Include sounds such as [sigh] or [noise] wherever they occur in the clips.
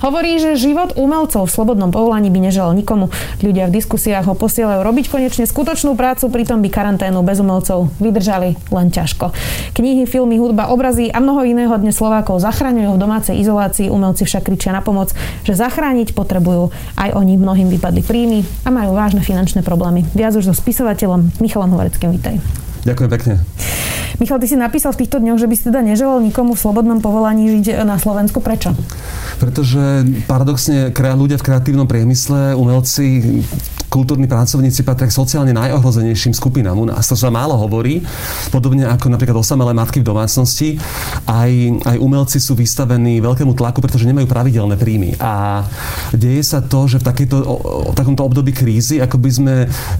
Hovorí, že život umelcov v slobodnom povolaní by nežal nikomu. Ľudia v diskusiách ho posielajú robiť konečne skutočnú prácu, pritom by karanténu bez umelcov vydržali len ťažko. Knihy, filmy, hudba, obrazy a mnoho iného dnes Slovákov zachraňujú v domácej izolácii. Umelci však kričia na pomoc, že zachrániť potrebujú aj oni. Mnohým vypadli príjmy a majú vážne finančné problémy. Viac už so spisovateľom Michalom Hovereckým. Vítaj. Ďakujem pekne. Michal, ty si napísal v týchto dňoch, že by si teda neželal nikomu v slobodnom povolaní žiť na Slovensku. Prečo? Pretože paradoxne ľudia v kreatívnom priemysle, umelci, kultúrni pracovníci patria k sociálne najohrozenejším skupinám. U nás to sa málo hovorí, podobne ako napríklad osamelé matky v domácnosti. Aj, aj umelci sú vystavení veľkému tlaku, pretože nemajú pravidelné príjmy. A deje sa to, že v, takejto, v takomto období krízy, ako by sme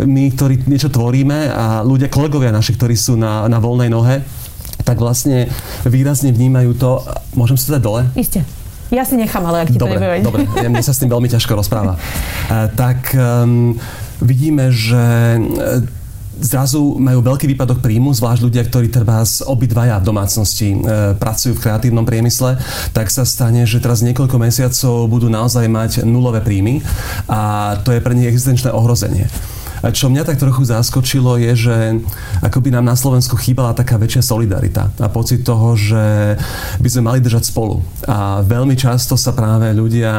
my, ktorí niečo tvoríme a ľudia, kolegovia naši, ktorí sú na, na voľnej nohe, tak vlastne výrazne vnímajú to. Môžem si to dať dole? Isté. Ja si nechám, ale ak ti dobre, to nebude Dobre, [laughs] mne sa s tým veľmi ťažko rozpráva. Uh, tak um, vidíme, že uh, zrazu majú veľký výpadok príjmu, zvlášť ľudia, ktorí treba z obidvaja v domácnosti e, pracujú v kreatívnom priemysle, tak sa stane, že teraz niekoľko mesiacov budú naozaj mať nulové príjmy a to je pre nich existenčné ohrozenie. Čo mňa tak trochu zaskočilo je, že akoby nám na Slovensku chýbala taká väčšia solidarita a pocit toho, že by sme mali držať spolu. A veľmi často sa práve ľudia,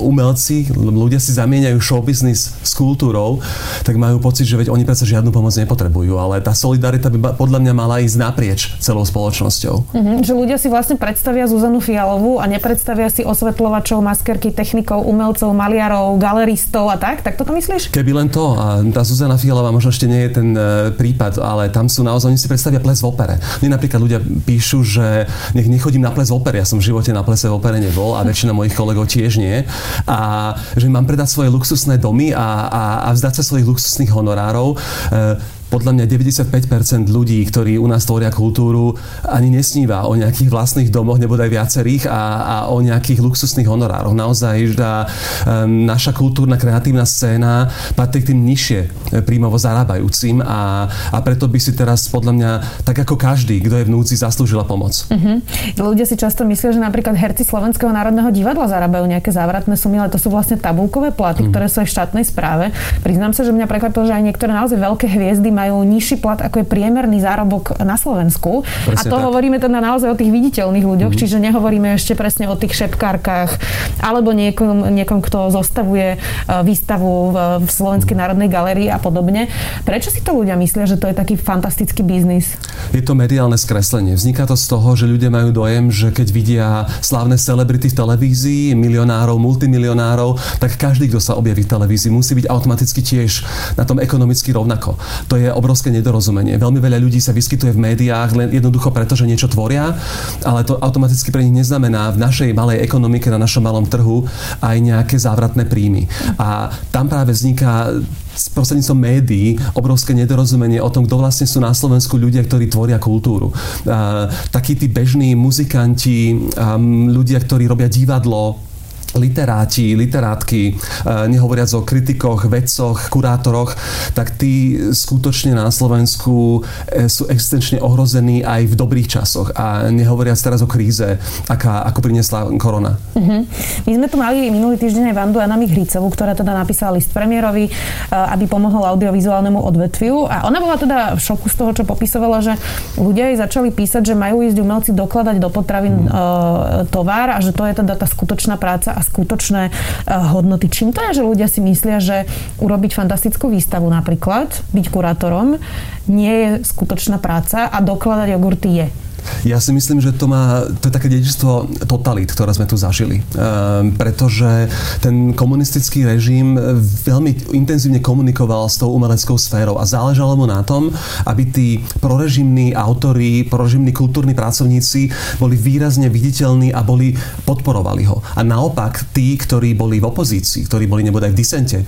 umelci, ľudia si zamieňajú showbiznis s kultúrou, tak majú pocit, že veď oni predsa žiadnu pomoc nepotrebujú, ale tá solidarita by podľa mňa mala ísť naprieč celou spoločnosťou. Mm-hmm, že ľudia si vlastne predstavia Zuzanu Fialovú a nepredstavia si osvetľovačov, maskerky, technikov, umelcov, maliarov, galeristov a tak? Tak toto myslíš? Keby len to. A tá Zuzana Fialová možno ešte nie je ten e, prípad, ale tam sú naozaj, oni si predstavia ples v opere. Mne napríklad ľudia píšu, že nech nechodím na ples v opere. Ja som v živote na plese v opere nebol a väčšina mojich kolegov tiež nie. A že mám predať svoje luxusné domy a, a, a vzdať sa svojich luxusných honorárov. E, podľa mňa 95% ľudí, ktorí u nás tvoria kultúru, ani nesníva o nejakých vlastných domoch, nebo aj viacerých a, a o nejakých luxusných honorároch. Naozaj, že um, naša kultúrna kreatívna scéna patrí k tým nižšie e, príjmovo zarábajúcim a, a preto by si teraz podľa mňa, tak ako každý, kto je v núdzi, zaslúžila pomoc. Uh-huh. Ľudia si často myslia, že napríklad herci Slovenského národného divadla zarábajú nejaké závratné sumy, ale to sú vlastne tabulkové platy, uh-huh. ktoré sú aj v štátnej správe. Priznám sa, že mňa prekvapilo, že aj niektoré naozaj veľké hviezdy majú majú nižší plat, ako je priemerný zárobok na Slovensku. Presne a to tak. hovoríme teda naozaj o tých viditeľných ľuďoch, mm-hmm. čiže nehovoríme ešte presne o tých šepkárkach alebo niekom, niekom kto zostavuje e, výstavu v, v Slovenskej národnej galerii a podobne. Prečo si to ľudia myslia, že to je taký fantastický biznis? Je to mediálne skreslenie. Vzniká to z toho, že ľudia majú dojem, že keď vidia slávne celebrity v televízii, milionárov, multimilionárov, tak každý, kto sa objaví v televízii, musí byť automaticky tiež na tom ekonomicky rovnako. To je obrovské nedorozumenie. Veľmi veľa ľudí sa vyskytuje v médiách len jednoducho preto, že niečo tvoria, ale to automaticky pre nich neznamená v našej malej ekonomike, na našom malom trhu aj nejaké závratné príjmy. A tam práve vzniká s prostredníctvom médií obrovské nedorozumenie o tom, kto vlastne sú na Slovensku ľudia, ktorí tvoria kultúru. Uh, takí tí bežní muzikanti, um, ľudia, ktorí robia divadlo, literáti, literátky, eh, nehovoriac o kritikoch, vedcoch, kurátoroch, tak tí skutočne na Slovensku eh, sú existenčne ohrození aj v dobrých časoch. A nehovoriac teraz o kríze, aká, ako priniesla korona. Uh-huh. My sme tu mali minulý týždeň aj Vandu Anami Hricevu, ktorá teda napísala list premiérovi, eh, aby pomohol audiovizuálnemu odvetviu. A ona bola teda v šoku z toho, čo popisovala, že ľudia jej začali písať, že majú ísť umelci dokladať do potravín uh, tovar a že to je teda tá skutočná práca a skutočné eh, hodnoty. Čím to je, že ľudia si myslia, že urobiť fantastickú výstavu napríklad, byť kurátorom, nie je skutočná práca a dokladať jogurty je? Ja si myslím, že to má, to je také dedičstvo totalít, ktoré sme tu zažili. Ehm, pretože ten komunistický režim veľmi intenzívne komunikoval s tou umeleckou sférou a záležalo mu na tom, aby tí prorežimní autori, prorežimní kultúrni pracovníci boli výrazne viditeľní a boli, podporovali ho. A naopak tí, ktorí boli v opozícii, ktorí boli nebodaj v disente,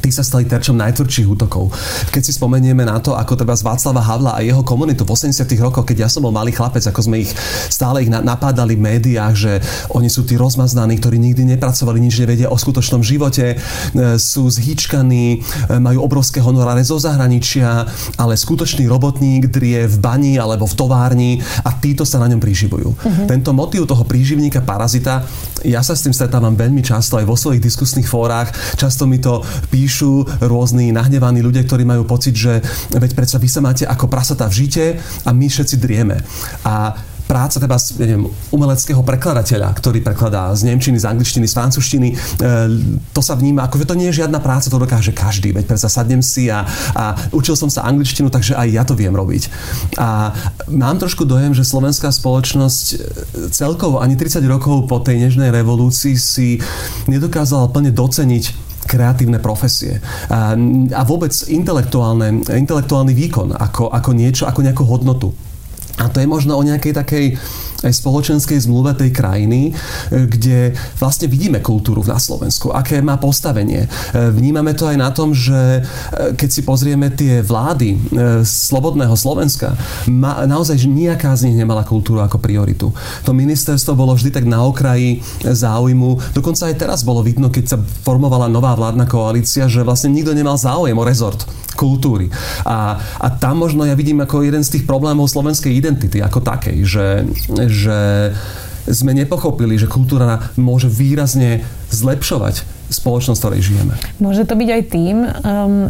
tí sa stali terčom najtvrdších útokov. Keď si spomenieme na to, ako treba z Václava Havla a jeho komunitu v 80 rokoch, keď ja som bol malý chlapec, ako sme ich stále ich napádali v médiách, že oni sú tí rozmaznaní, ktorí nikdy nepracovali, nič nevedia o skutočnom živote, e, sú zhýčkaní, e, majú obrovské honoráre zo zahraničia, ale skutočný robotník drie v bani alebo v továrni a títo sa na ňom príživujú. Uh-huh. Tento motív toho príživníka parazita, ja sa s tým stretávam veľmi často aj vo svojich diskusných fórach. Často mi to píšu rôzni nahnevaní ľudia, ktorí majú pocit, že veď predsa vy sa máte ako prasata v žite a my všetci drieme. A práca teda neviem, umeleckého prekladateľa, ktorý prekladá z nemčiny, z angličtiny, z francúzštiny, e, to sa vníma ako, že to nie je žiadna práca, to dokáže každý, veď predsa sadnem si a, a učil som sa angličtinu, takže aj ja to viem robiť. A mám trošku dojem, že slovenská spoločnosť e, celkovo ani 30 rokov po tej nežnej revolúcii si nedokázala plne doceniť kreatívne profesie a, a vôbec intelektuálny výkon ako, ako niečo, ako nejakú hodnotu. A to je možno o nejakej takej aj spoločenskej zmluve tej krajiny, e, kde vlastne vidíme kultúru na Slovensku, aké má postavenie. E, vnímame to aj na tom, že e, keď si pozrieme tie vlády slobodného Slovenska, ma, naozaj že nejaká z nich nemala kultúru ako prioritu. To ministerstvo bolo vždy tak na okraji záujmu. Dokonca aj teraz bolo vidno, keď sa formovala nová vládna koalícia, že vlastne nikto nemal záujem o rezort kultúry. A, a tam možno ja vidím ako jeden z tých problémov slovenskej identity ako takej, že, že sme nepochopili, že kultúra môže výrazne zlepšovať spoločnosť, v ktorej žijeme. Môže to byť aj tým, um,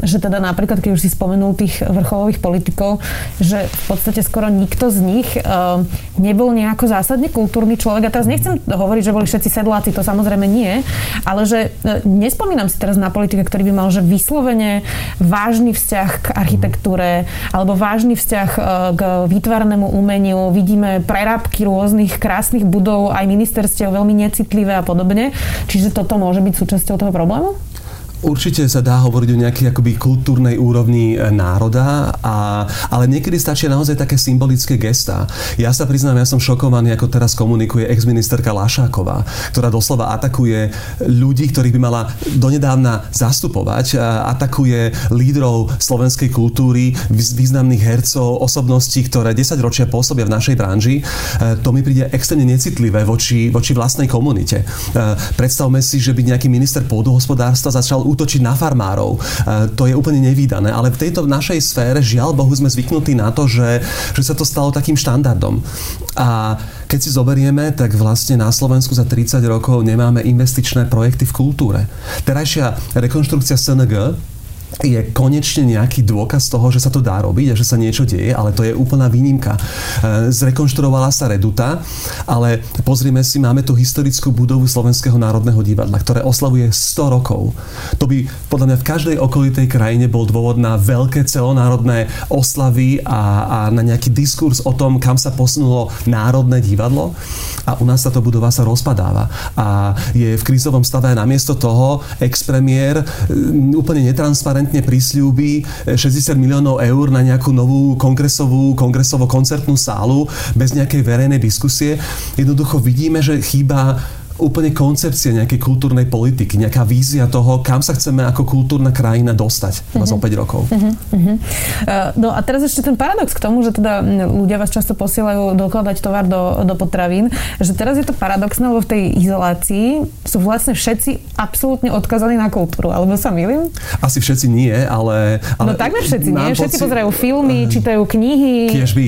že teda napríklad, keď už si spomenul tých vrcholových politikov, že v podstate skoro nikto z nich um, nebol nejako zásadne kultúrny človek. A teraz nechcem hovoriť, že boli všetci sedláci, to samozrejme nie, ale že uh, nespomínam si teraz na politika, ktorý by mal že vyslovene vážny vzťah k architektúre alebo vážny vzťah uh, k výtvarnému umeniu. Vidíme prerábky rôznych krásnych budov, aj ministerstiev veľmi necitlivé a podobne. Čiže toto môže byť súčasťou súčasťou toho problému? Určite sa dá hovoriť o nejakej akoby kultúrnej úrovni e, národa, a, ale niekedy stačia naozaj také symbolické gestá. Ja sa priznám, ja som šokovaný, ako teraz komunikuje ex-ministerka Lašáková, ktorá doslova atakuje ľudí, ktorých by mala donedávna zastupovať, atakuje lídrov slovenskej kultúry, významných hercov, osobností, ktoré 10 ročia pôsobia v našej branži. E, to mi príde extrémne necitlivé voči, voči vlastnej komunite. E, predstavme si, že by nejaký minister pôdohospodárstva začal útočiť na farmárov. E, to je úplne nevýdané, ale v tejto našej sfére žiaľ Bohu sme zvyknutí na to, že, že sa to stalo takým štandardom. A keď si zoberieme, tak vlastne na Slovensku za 30 rokov nemáme investičné projekty v kultúre. Terajšia rekonštrukcia SNG je konečne nejaký dôkaz toho, že sa to dá robiť a že sa niečo deje, ale to je úplná výnimka. E, zrekonštruovala sa Reduta, ale pozrime si, máme tu historickú budovu Slovenského národného divadla, ktoré oslavuje 100 rokov. To by podľa mňa v každej okolitej krajine bol dôvod na veľké celonárodné oslavy a, a na nejaký diskurs o tom, kam sa posunulo národné divadlo a u nás táto budova sa rozpadáva a je v krízovom stave namiesto toho ex-premiér úplne netransparentný transparentne prisľúbi 60 miliónov eur na nejakú novú kongresovú, kongresovo-koncertnú sálu bez nejakej verejnej diskusie. Jednoducho vidíme, že chýba úplne koncepcia nejakej kultúrnej politiky, nejaká vízia toho, kam sa chceme ako kultúrna krajina dostať uh-huh. za 5 rokov. Uh-huh. Uh-huh. No a teraz ešte ten paradox k tomu, že teda ľudia vás často posielajú dokladať tovar do, do potravín, že teraz je to paradoxné, lebo v tej izolácii sú vlastne všetci absolútne odkazaní na kultúru, alebo sa milím? Asi všetci nie, ale... ale no takmer všetci nie, všetci poci... pozerajú filmy, čítajú knihy. Kiež by,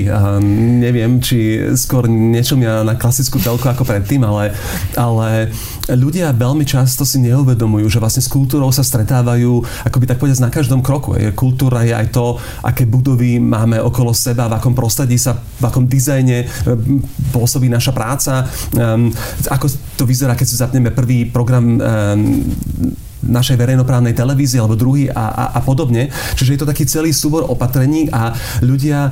neviem, či skôr niečo mňa na klasickú telku ako predtým, ale, ale ľudia veľmi často si neuvedomujú, že vlastne s kultúrou sa stretávajú akoby tak povedať na každom kroku. Je, kultúra je aj to, aké budovy máme okolo seba, v akom prostredí sa, v akom dizajne e, pôsobí naša práca, um, ako to vyzerá, keď si zapneme prvý program um, našej verejnoprávnej televízie alebo druhý a, a, a podobne. Čiže je to taký celý súbor opatrení a ľudia e,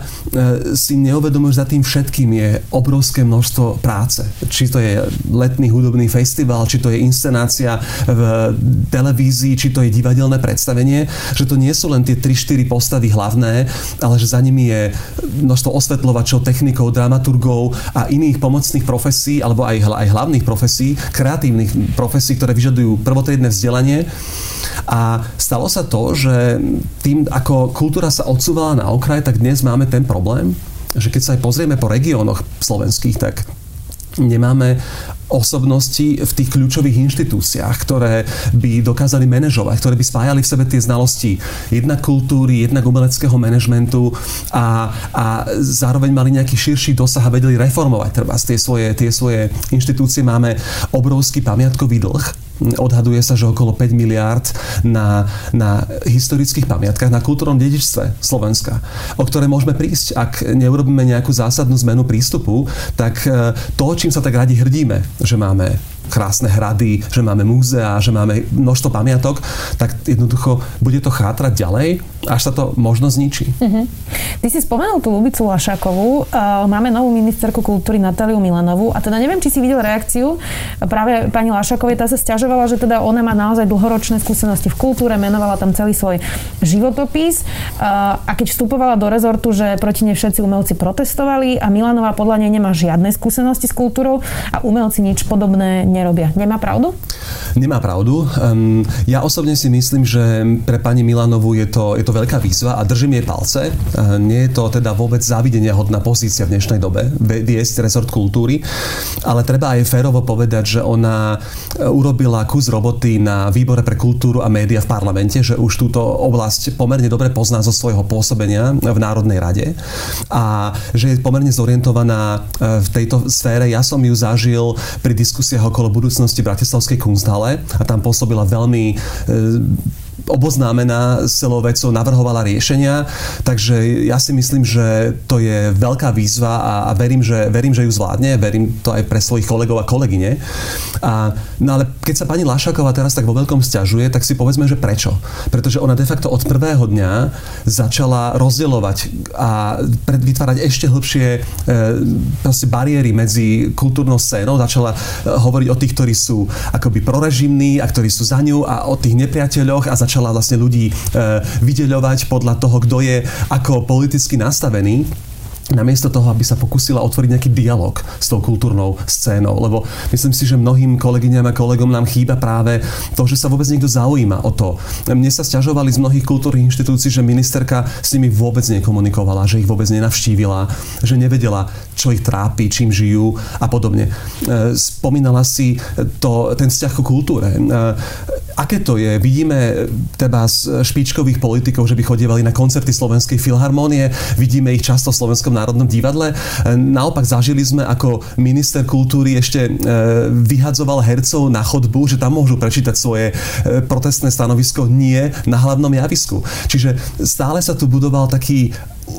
si neuvedomujú, že za tým všetkým je obrovské množstvo práce. Či to je letný hudobný festival, či to je inscenácia v televízii, či to je divadelné predstavenie, že to nie sú len tie 3-4 postavy hlavné, ale že za nimi je množstvo osvetľovačov, technikov, dramaturgov a iných pomocných profesí, alebo aj, aj hlavných profesí, kreatívnych profesí, ktoré vyžadujú prvotriedne vzdelanie A stalo sa to, že tým, ako kultúra sa odsúvala na okraj, tak dnes máme ten problém, že keď sa aj pozrieme po regiónoch slovenských, tak nemáme osobnosti v tých kľúčových inštitúciách, ktoré by dokázali manažovať, ktoré by spájali v sebe tie znalosti jednak kultúry, jednak umeleckého manažmentu a, a zároveň mali nejaký širší dosah a vedeli reformovať treba tie svoje, tie svoje inštitúcie. Máme obrovský pamiatkový dlh, Odhaduje sa, že okolo 5 miliárd na, na historických pamiatkách, na kultúrnom dedičstve Slovenska, o ktoré môžeme prísť. Ak neurobíme nejakú zásadnú zmenu prístupu, tak e, to, čím sa tak radi hrdíme, že máme krásne hrady, že máme múzea, že máme množstvo pamiatok, tak jednoducho bude to chátrať ďalej, až sa to možno zničí. Uh-huh. Ty si spomenul tú Lubicu Lašakovú. Uh, máme novú ministerku kultúry Natáliu Milanovú a teda neviem, či si videl reakciu. Práve pani Lašakovej tá sa stiažovala, že teda ona má naozaj dlhoročné skúsenosti v kultúre, menovala tam celý svoj životopis uh, a keď vstupovala do rezortu, že proti nej všetci umelci protestovali a Milanová podľa nej nemá žiadne skúsenosti s kultúrou a umelci nič podobné ne nerobia. Nemá pravdu? Nemá pravdu. Um, ja osobne si myslím, že pre pani Milanovú je to, je to veľká výzva a držím jej palce. Uh, nie je to teda vôbec závidenia hodná pozícia v dnešnej dobe viesť rezort kultúry, ale treba aj férovo povedať, že ona urobila kus roboty na výbore pre kultúru a média v parlamente, že už túto oblasť pomerne dobre pozná zo svojho pôsobenia v Národnej rade a že je pomerne zorientovaná v tejto sfére. Ja som ju zažil pri diskusiách okolo budúcnosti Bratislavskej kunsthále a tam pôsobila veľmi oboznámená s celou vecou, navrhovala riešenia, takže ja si myslím, že to je veľká výzva a, a verím, že, verím, že ju zvládne, verím to aj pre svojich kolegov a kolegyne. A, no ale keď sa pani Lašaková teraz tak vo veľkom stiažuje, tak si povedzme, že prečo. Pretože ona de facto od prvého dňa začala rozdielovať a vytvárať ešte hlbšie e, bariéry medzi kultúrnou scénou, začala e, hovoriť o tých, ktorí sú akoby prorežimní a ktorí sú za ňu a o tých nepriateľoch a začala začala vlastne ľudí e, vydeľovať podľa toho, kto je ako politicky nastavený namiesto toho, aby sa pokusila otvoriť nejaký dialog s tou kultúrnou scénou. Lebo myslím si, že mnohým kolegyňam a kolegom nám chýba práve to, že sa vôbec niekto zaujíma o to. Mne sa stiažovali z mnohých kultúrnych inštitúcií, že ministerka s nimi vôbec nekomunikovala, že ich vôbec nenavštívila, že nevedela, čo ich trápi, čím žijú a podobne. E, spomínala si to, ten vzťah ku kultúre. E, aké to je? Vidíme teba z špičkových politikov, že by chodievali na koncerty Slovenskej filharmónie, vidíme ich často v Slovenskom Národnom divadle. E, naopak zažili sme, ako minister kultúry ešte e, vyhadzoval hercov na chodbu, že tam môžu prečítať svoje e, protestné stanovisko nie na hlavnom javisku. Čiže stále sa tu budoval taký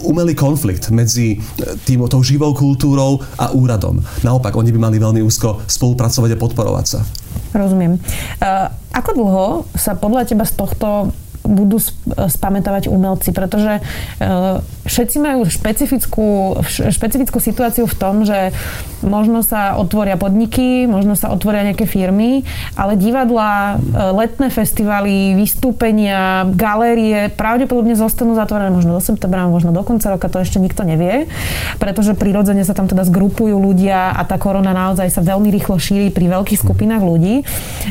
umelý konflikt medzi tým, tou živou kultúrou a úradom. Naopak, oni by mali veľmi úzko spolupracovať a podporovať sa. Rozumiem. Ako dlho sa podľa teba z tohto budú spamätovať umelci, pretože e, všetci majú špecifickú, špecifickú situáciu v tom, že možno sa otvoria podniky, možno sa otvoria nejaké firmy, ale divadla, e, letné festivaly, vystúpenia, galérie pravdepodobne zostanú zatvorené možno do septembra, možno do konca roka, to ešte nikto nevie, pretože prirodzene sa tam teda zgrupujú ľudia a tá korona naozaj sa veľmi rýchlo šíri pri veľkých skupinách ľudí.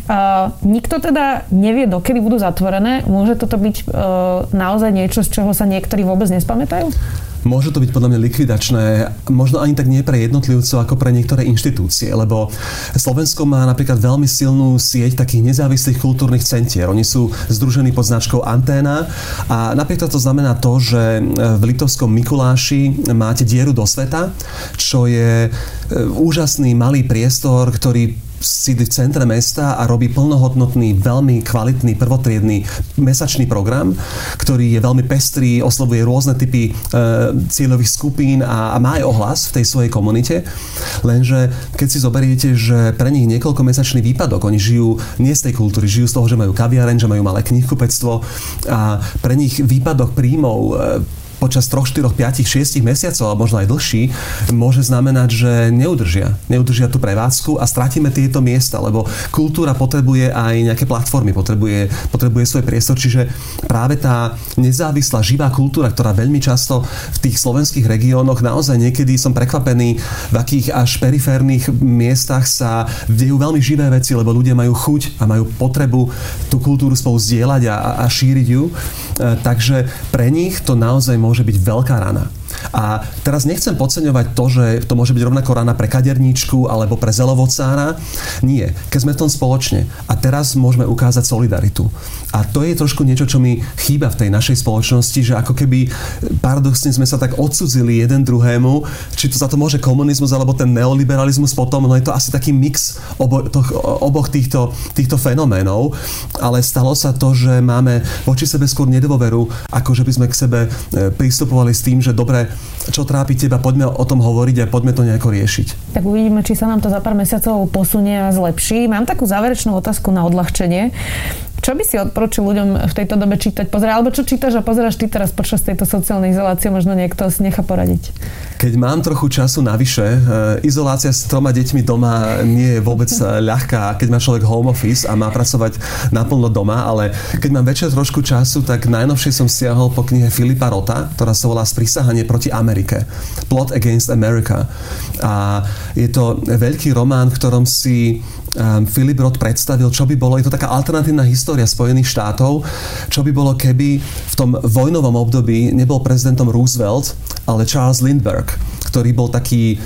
Uh, nikto teda nevie, dokedy budú zatvorené. Môže toto byť uh, naozaj niečo, z čoho sa niektorí vôbec nespamätajú? Môže to byť podľa mňa likvidačné, možno ani tak nie pre jednotlivcov, ako pre niektoré inštitúcie, lebo Slovensko má napríklad veľmi silnú sieť takých nezávislých kultúrnych centier. Oni sú združení pod značkou Anténa a napríklad to znamená to, že v Litovskom Mikuláši máte dieru do sveta, čo je e, úžasný malý priestor, ktorý sídli v centre mesta a robí plnohodnotný, veľmi kvalitný, prvotriedný mesačný program, ktorý je veľmi pestrý, oslovuje rôzne typy e, cieľových skupín a, a má aj ohlas v tej svojej komunite. Lenže keď si zoberiete, že pre nich niekoľko mesačný výpadok, oni žijú nie z tej kultúry, žijú z toho, že majú kaviareň, že majú malé knihkupectvo a pre nich výpadok príjmov e, počas 3, 4, 5, 6 mesiacov, alebo možno aj dlhší, môže znamenať, že neudržia. Neudržia tú prevádzku a stratíme tieto miesta, lebo kultúra potrebuje aj nejaké platformy, potrebuje, potrebuje svoj priestor, čiže práve tá nezávislá živá kultúra, ktorá veľmi často v tých slovenských regiónoch naozaj niekedy som prekvapený, v akých až periférnych miestach sa dejú veľmi živé veci, lebo ľudia majú chuť a majú potrebu tú kultúru spolu zdieľať a, a šíriť ju. E, takže pre nich to naozaj môže byť veľká rana. A teraz nechcem podceňovať to, že to môže byť rovnako rana pre kaderníčku alebo pre zelovocára. Nie. Keď sme v tom spoločne. A teraz môžeme ukázať solidaritu. A to je trošku niečo, čo mi chýba v tej našej spoločnosti, že ako keby paradoxne sme sa tak odsudzili jeden druhému, či to za to môže komunizmus alebo ten neoliberalizmus potom, no je to asi taký mix obo, to, oboch týchto, týchto fenoménov, ale stalo sa to, že máme voči sebe skôr nedôveru, ako že by sme k sebe e, pristupovali s tým, že dobre, čo trápi teba, poďme o tom hovoriť a poďme to nejako riešiť. Tak uvidíme, či sa nám to za pár mesiacov posunie a zlepší. Mám takú záverečnú otázku na odľahčenie. Čo by si odporučil ľuďom v tejto dobe čítať? Pozeraj, alebo čo čítaš a pozeráš ty teraz počas tejto sociálnej izolácie, možno niekto si nechá poradiť. Keď mám trochu času navyše, e, izolácia s troma deťmi doma nie je vôbec e, ľahká, keď má človek home office a má pracovať naplno doma, ale keď mám večer trošku času, tak najnovšie som siahol po knihe Filipa Rota, ktorá sa volá Sprísahanie proti Amerike. Plot Against America. A je to veľký román, v ktorom si um, Philip Roth predstavil, čo by bolo, je to taká alternatívna história Spojených štátov, čo by bolo, keby v tom vojnovom období nebol prezidentom Roosevelt, ale Charles Lindbergh, ktorý bol taký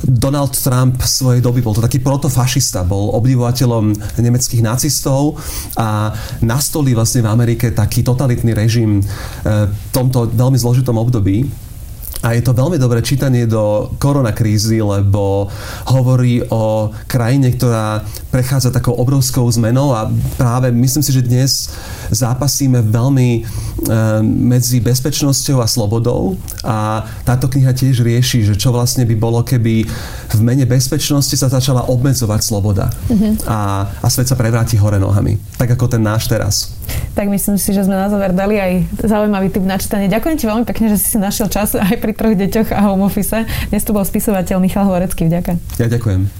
Donald Trump svojej doby bol to taký protofašista, bol obdivovateľom nemeckých nacistov a nastolí vlastne v Amerike taký totalitný režim eh, v tomto veľmi zložitom období. A je to veľmi dobré čítanie do koronakrízy, lebo hovorí o krajine, ktorá prechádza takou obrovskou zmenou a práve myslím si, že dnes zápasíme veľmi e, medzi bezpečnosťou a slobodou a táto kniha tiež rieši, že čo vlastne by bolo, keby v mene bezpečnosti sa začala obmedzovať sloboda mm-hmm. a, a svet sa prevráti hore nohami, tak ako ten náš teraz. Tak myslím si, že sme na záver dali aj zaujímavý typ na čítanie. Ďakujem ti veľmi pekne, že si si našiel čas aj pri troch deťoch a home office. Dnes tu bol spisovateľ Michal Horecký. Vďaka. Ja ďakujem.